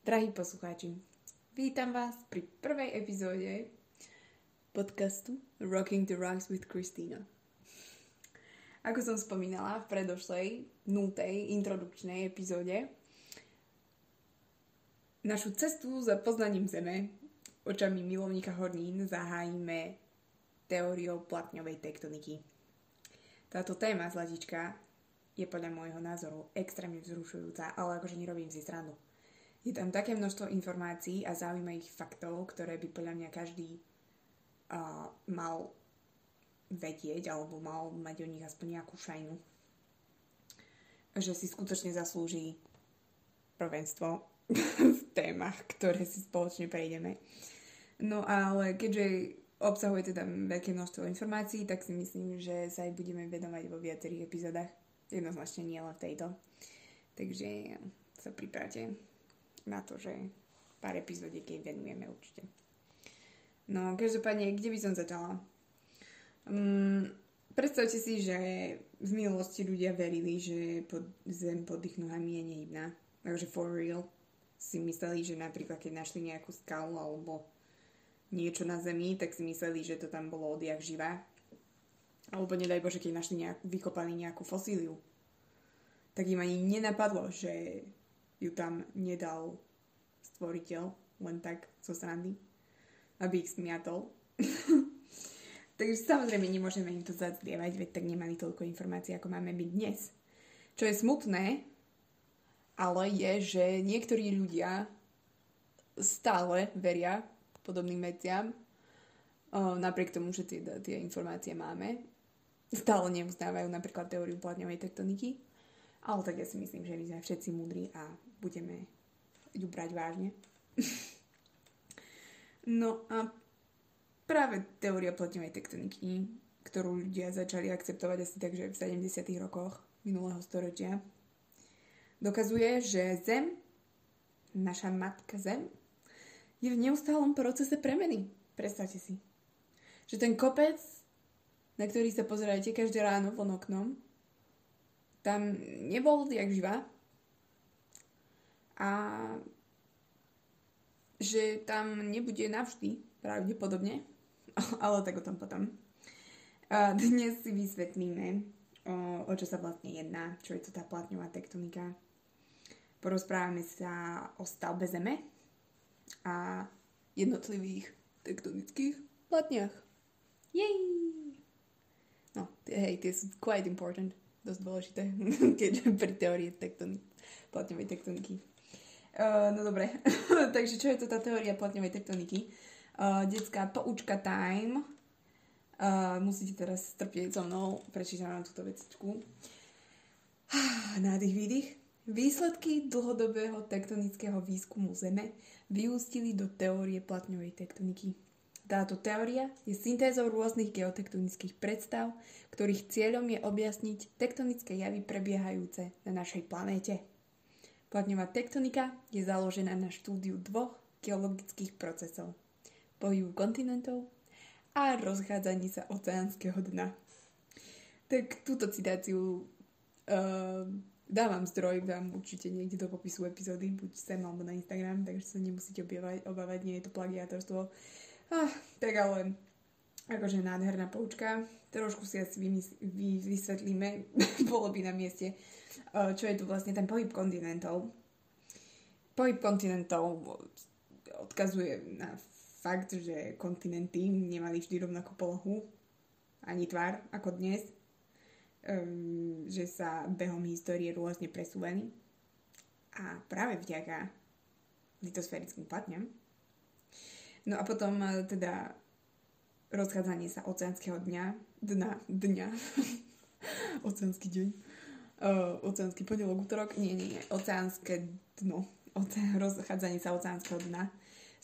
Drahí poslucháči, vítam vás pri prvej epizóde podcastu Rocking the Rocks with Christina. Ako som spomínala v predošlej, nultej, introdukčnej epizóde, našu cestu za poznaním Zeme očami milovníka hornín zahájime teóriou platňovej tektoniky. Táto téma, zlatička, je podľa môjho názoru extrémne vzrušujúca, ale akože nerobím si srandu. Je tam také množstvo informácií a zaujímavých faktov, ktoré by podľa mňa každý uh, mal vedieť alebo mal mať o nich aspoň nejakú šajnu. Že si skutočne zaslúži prvenstvo v témach, ktoré si spoločne prejdeme. No ale keďže obsahuje teda veľké množstvo informácií, tak si myslím, že sa aj budeme vedomať vo viacerých epizódach. Jednoznačne nie len v tejto. Takže sa pripravte na to, že pár epizódiek jej venujeme určite. No, každopádne, kde by som začala? Um, predstavte si, že v minulosti ľudia verili, že pod, zem pod ich nohami je nehybná. Takže for real si mysleli, že napríklad keď našli nejakú skalu alebo niečo na zemi, tak si mysleli, že to tam bolo odjak živá. Alebo nedaj Bože, keď našli nejakú, vykopali nejakú fosíliu. Tak im ani nenapadlo, že ju tam nedal stvoriteľ len tak zo srandy, aby ich smiatol. Takže samozrejme nemôžeme im to zadzlievať, veď tak nemali toľko informácií, ako máme my dnes. Čo je smutné, ale je, že niektorí ľudia stále veria podobným veciam, napriek tomu, že tie, tie informácie máme. Stále neuznávajú napríklad teóriu platňovej tektoniky, ale tak ja si myslím, že my sme všetci múdri a budeme ju brať vážne. no a práve teória platňovej tektoniky, ktorú ľudia začali akceptovať asi takže v 70. rokoch minulého storočia, dokazuje, že Zem, naša matka Zem, je v neustálom procese premeny. Predstavte si. Že ten kopec, na ktorý sa pozeráte každé ráno von oknom, tam nebol jak živa, a že tam nebude navždy, pravdepodobne, ale tak o tom potom. Dnes si vysvetlíme, o, o čo sa vlastne jedná, čo je to tá platňová tektonika. Porozprávame sa o stavbe Zeme a jednotlivých tektonických platniach. Jej! No, hej, tie sú quite important, dosť dôležité, keďže pri teórii tektonik, platňovej tektoniky. Uh, no dobre, takže čo je to tá teória platňovej tektoniky? Uh, detská poučka time. Uh, musíte teraz strpieť so mnou, prečítam vám túto vecičku. Nádych, výdych. Výsledky dlhodobého tektonického výskumu Zeme vyústili do teórie platňovej tektoniky. Táto teória je syntézou rôznych geotektonických predstav, ktorých cieľom je objasniť tektonické javy prebiehajúce na našej planéte. Platňová tektonika je založená na štúdiu dvoch geologických procesov. Pohybu kontinentov a rozchádzanie sa oceánskeho dna. Tak túto citáciu uh, dávam zdroj, dám určite niekde do popisu epizódy, buď sem alebo na Instagram, takže sa nemusíte objavať, obávať, nie je to plagiátorstvo. Ah, tak ale akože nádherná poučka. Trošku si asi vymysl- vy, vysvetlíme, bolo by na mieste čo je tu vlastne ten pohyb kontinentov. Pohyb kontinentov odkazuje na fakt, že kontinenty nemali vždy rovnakú polohu, ani tvár ako dnes, um, že sa behom histórie rôzne presúvali a práve vďaka litosférickým platňam. No a potom eh, teda rozchádzanie sa oceánskeho dňa, dna, dňa, oceánsky deň, uh, oceánsky pondelok, útorok, nie, nie, oceánske dno, oceán, rozchádzanie sa oceánskeho dna.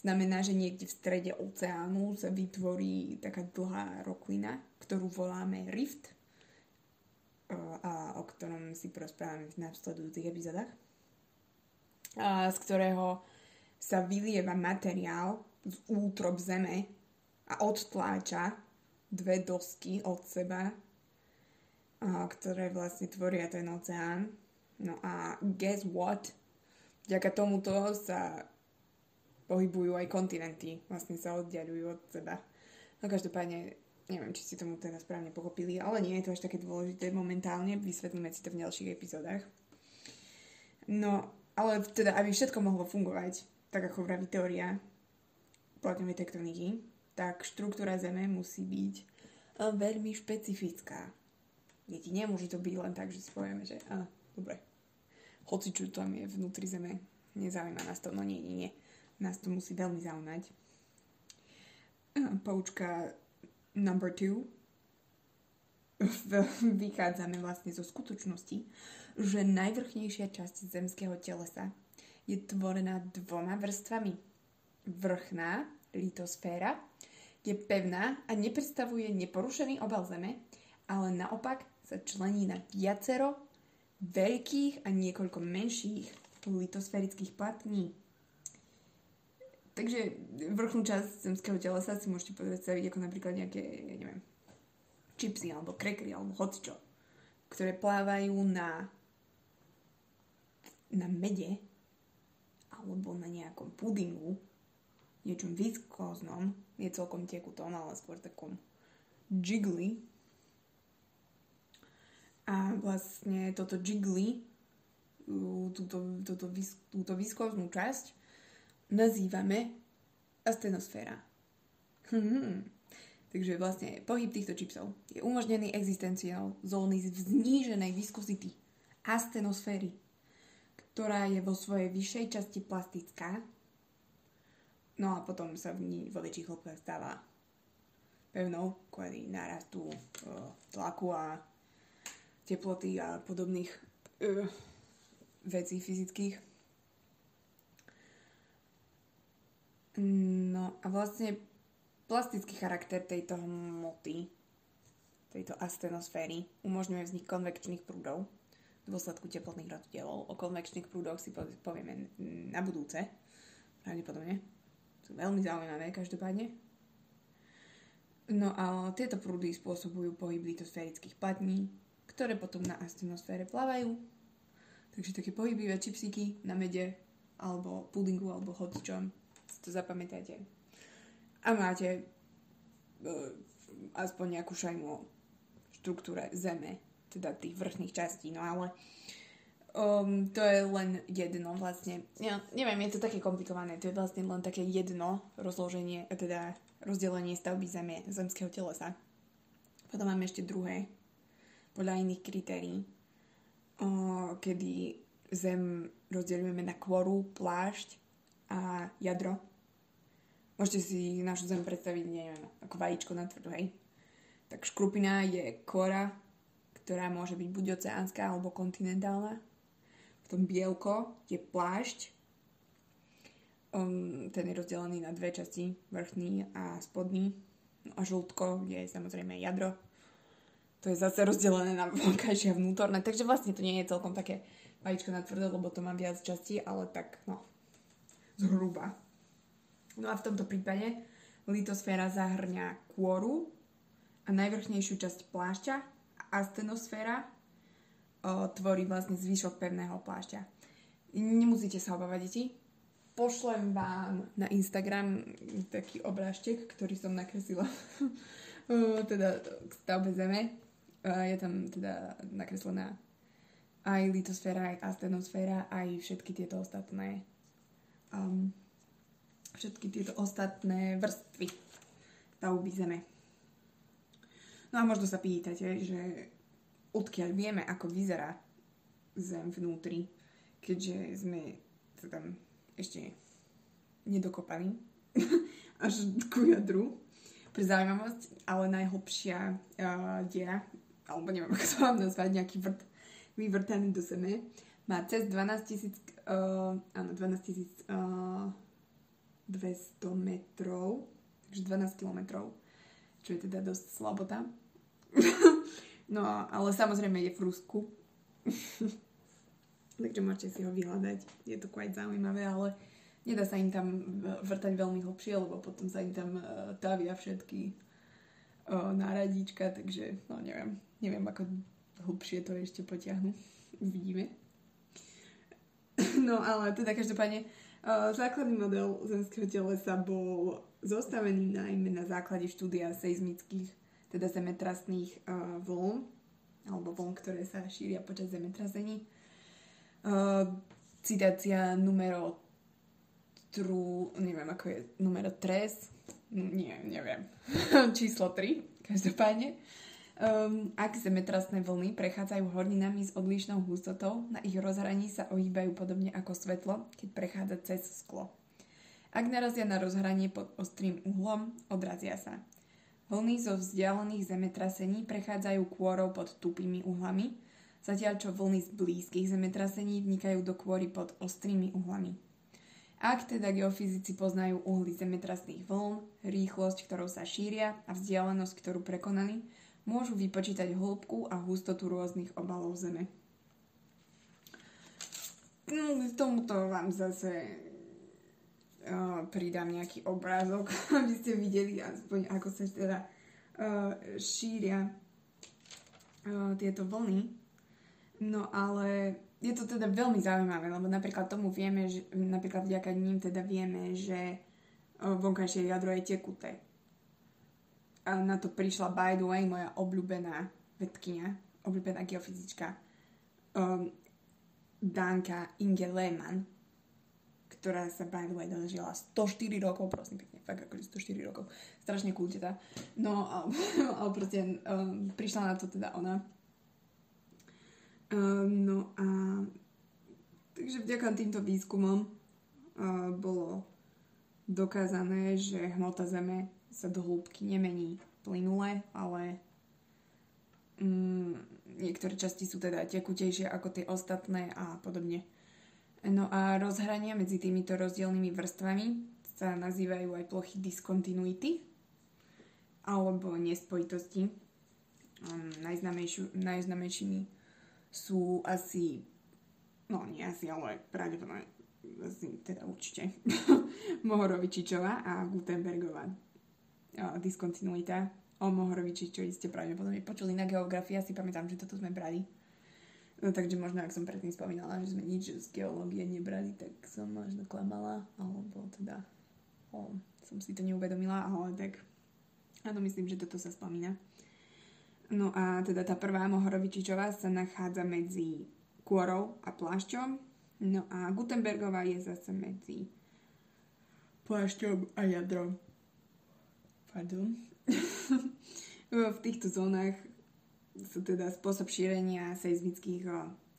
Znamená, že niekde v strede oceánu sa vytvorí taká dlhá roklina, ktorú voláme rift uh, a o ktorom si porozprávame v nasledujúcich epizódach. A z ktorého sa vylieva materiál z útrob zeme a odtláča dve dosky od seba ktoré vlastne tvoria ten oceán. No a guess what? vďaka tomuto sa pohybujú aj kontinenty, vlastne sa oddialujú od seba. No každopádne, neviem, či ste tomu teda správne pochopili, ale nie je to až také dôležité momentálne, vysvetlíme si to v ďalších epizódach. No, ale teda, aby všetko mohlo fungovať, tak ako vraví teória platňovej tektoniky, tak štruktúra Zeme musí byť eh, veľmi špecifická. Deti, nemôže to byť len tak, že si povieme, že á, dobre, hoci čo tam je vnútri Zeme, nezaujíma nás to, no nie, nie, nie nás to musí veľmi zaujímať. Poučka number two. Vychádzame vlastne zo skutočnosti, že najvrchnejšia časť zemského telesa je tvorená dvoma vrstvami. Vrchná, litosféra, je pevná a nepredstavuje neporušený obal Zeme, ale naopak sa člení na viacero veľkých a niekoľko menších litosférických platní. Takže vrchnú časť zemského telesa si môžete predstaviť ako napríklad nejaké, ja neviem, čipsy alebo krekry alebo hocičo, ktoré plávajú na na mede alebo na nejakom pudingu, niečom viskóznom, nie celkom tekutom, ale skôr takom jiggly. A vlastne toto jiggly, túto, túto, túto viskóznú časť, nazývame astenosféra. Hmm. Takže vlastne pohyb týchto čipsov je umožnený existenciou zóny zníženej viskozity astenosféry, ktorá je vo svojej vyššej časti plastická, no a potom sa v ní vo väčších hĺbkach stáva pevnou kvôli nárastu uh, tlaku a teploty a podobných uh, vecí fyzických. No a vlastne plastický charakter tejto hmoty, tejto astenosféry, umožňuje vznik konvekčných prúdov v dôsledku teplotných rozdielov. O konvekčných prúdoch si povieme na budúce, pravdepodobne. Sú veľmi zaujímavé každopádne. No a tieto prúdy spôsobujú pohyb litosférických platní, ktoré potom na astenosfére plavajú. Takže také pohyblivé čipsíky na mede, alebo pudingu, alebo hocičom to zapamätajte. A máte uh, aspoň nejakú šajmu o štruktúre Zeme, teda tých vrchných častí, no ale um, to je len jedno vlastne. Ja neviem, je to také komplikované, to je vlastne len také jedno rozloženie, teda rozdelenie stavby Zeme, zemského telesa. Potom máme ešte druhé, podľa iných kritérií, uh, kedy Zem rozdeľujeme na kvoru, plášť a jadro. Môžete si našu zem predstaviť, neviem, ako vajíčko na tvrdo, hej. Tak škrupina je kora, ktorá môže byť buď oceánska alebo kontinentálna. Potom bielko je plášť. Um, ten je rozdelený na dve časti, vrchný a spodný. No a žltko je samozrejme jadro. To je zase rozdelené na vonkajšie a vnútorné. Takže vlastne to nie je celkom také vajíčko na tvrdo, lebo to má viac častí, ale tak no, zhruba. No a v tomto prípade litosféra zahrňa kôru a najvrchnejšiu časť plášťa a astenosféra o, tvorí vlastne zvyšok pevného plášťa. Nemusíte sa obávať, deti. Pošlem vám na Instagram taký obrážtek, ktorý som nakreslila teda k stavbe Zeme. Je tam teda nakreslená aj litosféra, aj astenosféra, aj všetky tieto ostatné um, všetky tieto ostatné vrstvy stavby Zeme. No a možno sa pýtate, že odkiaľ vieme, ako vyzerá Zem vnútri, keďže sme sa tam ešte nedokopali až ku jadru. Pre zaujímavosť, ale najhlbšia uh, diera, alebo neviem, ako to mám nazvať, nejaký vrt vyvrtaný do Zeme, má cez 12 tisíc, uh, áno, 12 tisíc uh, 200 metrov, takže 12 kilometrov, čo je teda dosť slabota. no, ale samozrejme je v Rusku. takže môžete si ho vyhľadať. Je to quite zaujímavé, ale nedá sa im tam vrtať veľmi hlbšie, lebo potom sa im tam uh, tavia všetky uh, náradíčka, takže no neviem, neviem ako hlbšie to ešte potiahnu. Uvidíme. no ale teda každopádne základný model zemského telesa bol zostavený najmä na základe štúdia seizmických, teda zemetrasných vln, alebo vln, ktoré sa šíria počas zemetrasení. Citácia numero tru, neviem ako je, numero tres, nie, neviem, číslo 3, každopádne. Um, ak zemetrasné vlny prechádzajú horninami s odlišnou hustotou, na ich rozhraní sa ohýbajú podobne ako svetlo, keď prechádza cez sklo. Ak narazia na rozhranie pod ostrým uhlom, odrazia sa. Vlny zo vzdialených zemetrasení prechádzajú kôrov pod tupými uhlami, zatiaľ čo vlny z blízkych zemetrasení vnikajú do kôry pod ostrými uhlami. Ak teda geofyzici poznajú uhly zemetrasných vln, rýchlosť, ktorou sa šíria a vzdialenosť, ktorú prekonali, môžu vypočítať hĺbku a hustotu rôznych obalov Zeme. No, tomuto vám zase uh, pridám nejaký obrázok, aby ste videli aspoň, ako sa teda uh, šíria uh, tieto vlny. No ale je to teda veľmi zaujímavé, lebo napríklad tomu vieme, že, napríklad vďaka ním teda vieme, že vonkajšie jadro je tekuté a na to prišla by the way moja obľúbená vedkynia, obľúbená geofyzička um, Danka Inge Lehmann, ktorá sa by the way dožila 104 rokov, prosím pekne, fakt akože 104 rokov, strašne cool teta. No, ale proste um, prišla na to teda ona. Um, no a takže vďaka týmto výskumom uh, bolo dokázané, že hmota Zeme sa do hĺbky nemení plynule, ale mm, niektoré časti sú teda tekutejšie ako tie ostatné a podobne. No a rozhrania medzi týmito rozdielnymi vrstvami sa nazývajú aj plochy diskontinuity alebo nespojitosti. Um, najznamejšími sú asi, no nie asi, ale pravdepodobne teda určite Mohorovičičová a Gutenbergová diskontinuita o Mohoroviči, čo ste pravdepodobne počuli na geografii. Ja si pamätám, že toto sme brali. No takže možno, ak som predtým spomínala, že sme nič z geológie nebrali, tak som možno klamala, alebo teda o, som si to neuvedomila, ale tak áno, myslím, že toto sa spomína. No a teda tá prvá Mohorovičičová sa nachádza medzi kôrou a plášťom, no a Gutenbergová je zase medzi plášťom a jadrom pardon, v týchto zónach sa teda spôsob šírenia seizmických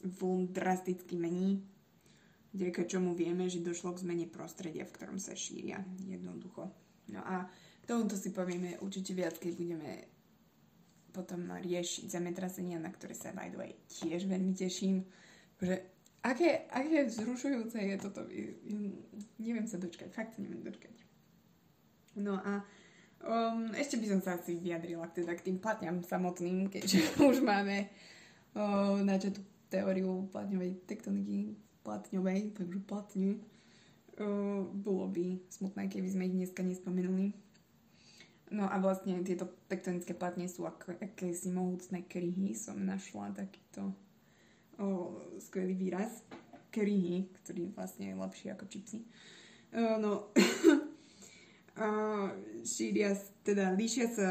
vln drasticky mení, vďaka čomu vieme, že došlo k zmene prostredia, v ktorom sa šíria jednoducho. No a k tomuto si povieme určite viac, keď budeme potom riešiť zemetrasenia, na ktoré sa by the way tiež veľmi teším. Že aké, aké vzrušujúce je toto. Neviem sa dočkať, fakt sa neviem dočkať. No a Um, ešte by som sa asi vyjadrila teda k tým platňam samotným, keďže už máme uh, načetú teóriu platňovej tektoniky, platňovej, takže platňu. Uh, bolo by smutné, keby sme ich dneska nespomenuli. No a vlastne tieto tektonické platne sú ako akési mohutné kryhy. Som našla takýto uh, skvelý výraz. Kryhy, ktorý vlastne je lepší ako čipsy. Uh, no, šíria, teda líšia sa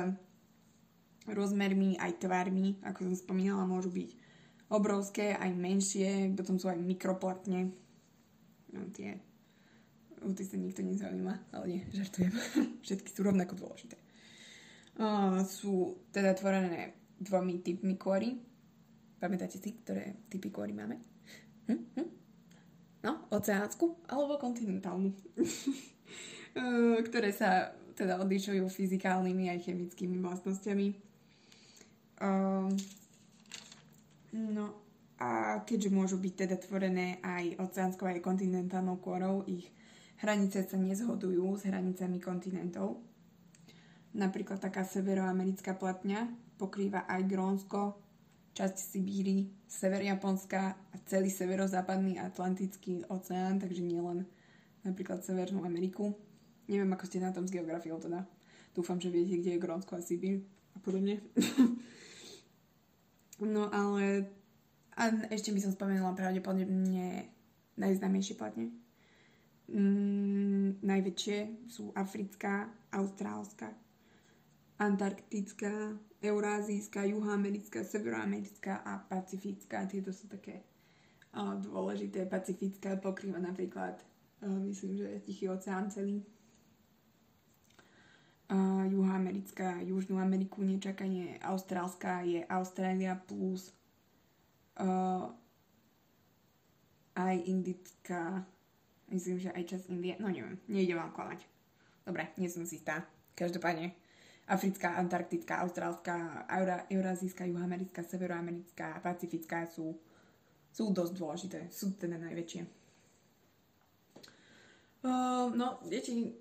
rozmermi aj tvarmi, ako som spomínala, môžu byť obrovské, aj menšie, potom sú aj mikroplatne. No tie, o tie sa nikto nezaujíma, ale nie, žartujem. Všetky sú rovnako dôležité. Uh, sú teda tvorené dvomi typmi kôry. Pamätáte si, ktoré typy kôry máme? Hm? Hm? No, oceánsku alebo kontinentálnu. Eh, ktoré sa teda odlišujú fyzikálnymi aj chemickými vlastnosťami. Um, no a keďže môžu byť teda tvorené aj oceánskou aj kontinentálnou kôrou, ich hranice sa nezhodujú s hranicami kontinentov. Napríklad taká severoamerická platňa pokrýva aj Grónsko, časť Sibíry, sever Japonska a celý severozápadný Atlantický oceán, takže nielen napríklad Severnú Ameriku. Neviem, ako ste na tom s geografiou teda. Dúfam, že viete, kde je Grónsko a Sibír a podobne. no ale a ešte by som spomenula pravdepodobne najznámejšie platne. Mm, najväčšie sú africká, austrálska, antarktická, eurázijská, juhoamerická, severoamerická a pacifická. Tieto sú také uh, dôležité. Pacifická pokrýva napríklad, uh, myslím, že Tichý oceán celý. Uh, juhoamerická, Južnú Ameriku nečakanie, austrálska je Austrália plus uh, aj indická, myslím, že aj čas Indie, no neviem, nejde vám klamať. Dobre, nie som si istá. Každopádne, africká, antarktická, austrálska, eura, eurazijská, juhoamerická, severoamerická a pacifická sú, sú dosť dôležité. Sú teda najväčšie. Uh, no, deti,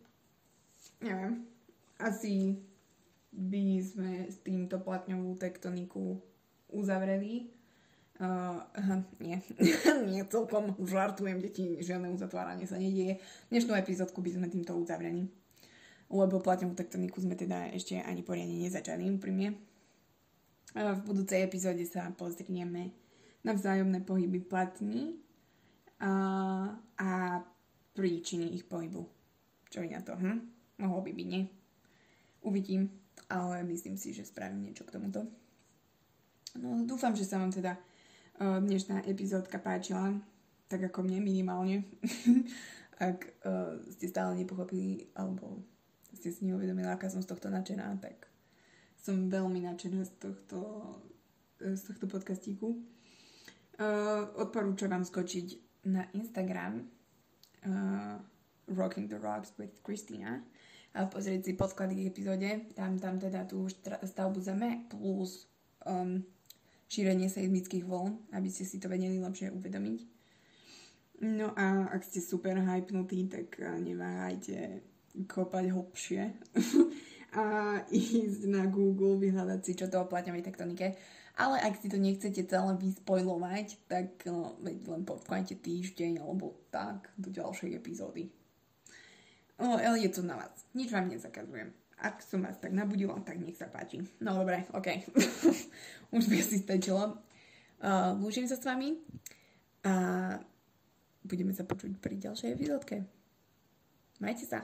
neviem, asi by sme s týmto platňovú tektoniku uzavreli. Uh, uh, nie, nie celkom žartujem, deti, žiadne uzatváranie sa nedieje. Dnešnú epizódku by sme týmto uzavreli. Lebo platňovú tektoniku sme teda ešte ani poriadne nezačali úprimne. V budúcej epizóde sa pozrieme na vzájomné pohyby platní uh, a príčiny ich pohybu. Čo je na to? Hm? Mohlo by byť, nie? Uvidím, ale myslím si, že spravím niečo k tomuto. No, dúfam, že sa vám teda uh, dnešná epizódka páčila, tak ako mne minimálne. Ak uh, ste stále nepochopili, alebo ste si neuvedomili, aká som z tohto nadšená, tak som veľmi nadšená z tohto, z tohto podcastíku. Uh, odporúčam vám skočiť na Instagram uh, Rocking the Rocks with Christina a pozrieť si podklady k epizóde. Tam, tam teda tú stavbu zeme plus um, šírenie seizmických vln, aby ste si to vedeli lepšie uvedomiť. No a ak ste super hypnutí, tak neváhajte kopať hlbšie a ísť na Google, vyhľadať si, čo to o plaťovej tektonike. Ale ak si to nechcete celé vyspojlovať, tak uh, len počkajte týždeň alebo tak do ďalšej epizódy. No, ale je to na vás. Nič vám nezakazujem. Ak som vás tak nabudila, tak nech sa páči. No dobre, ok. Už by si stačilo. Uh, lúčim sa s vami a budeme sa počuť pri ďalšej epizódke. Majte sa.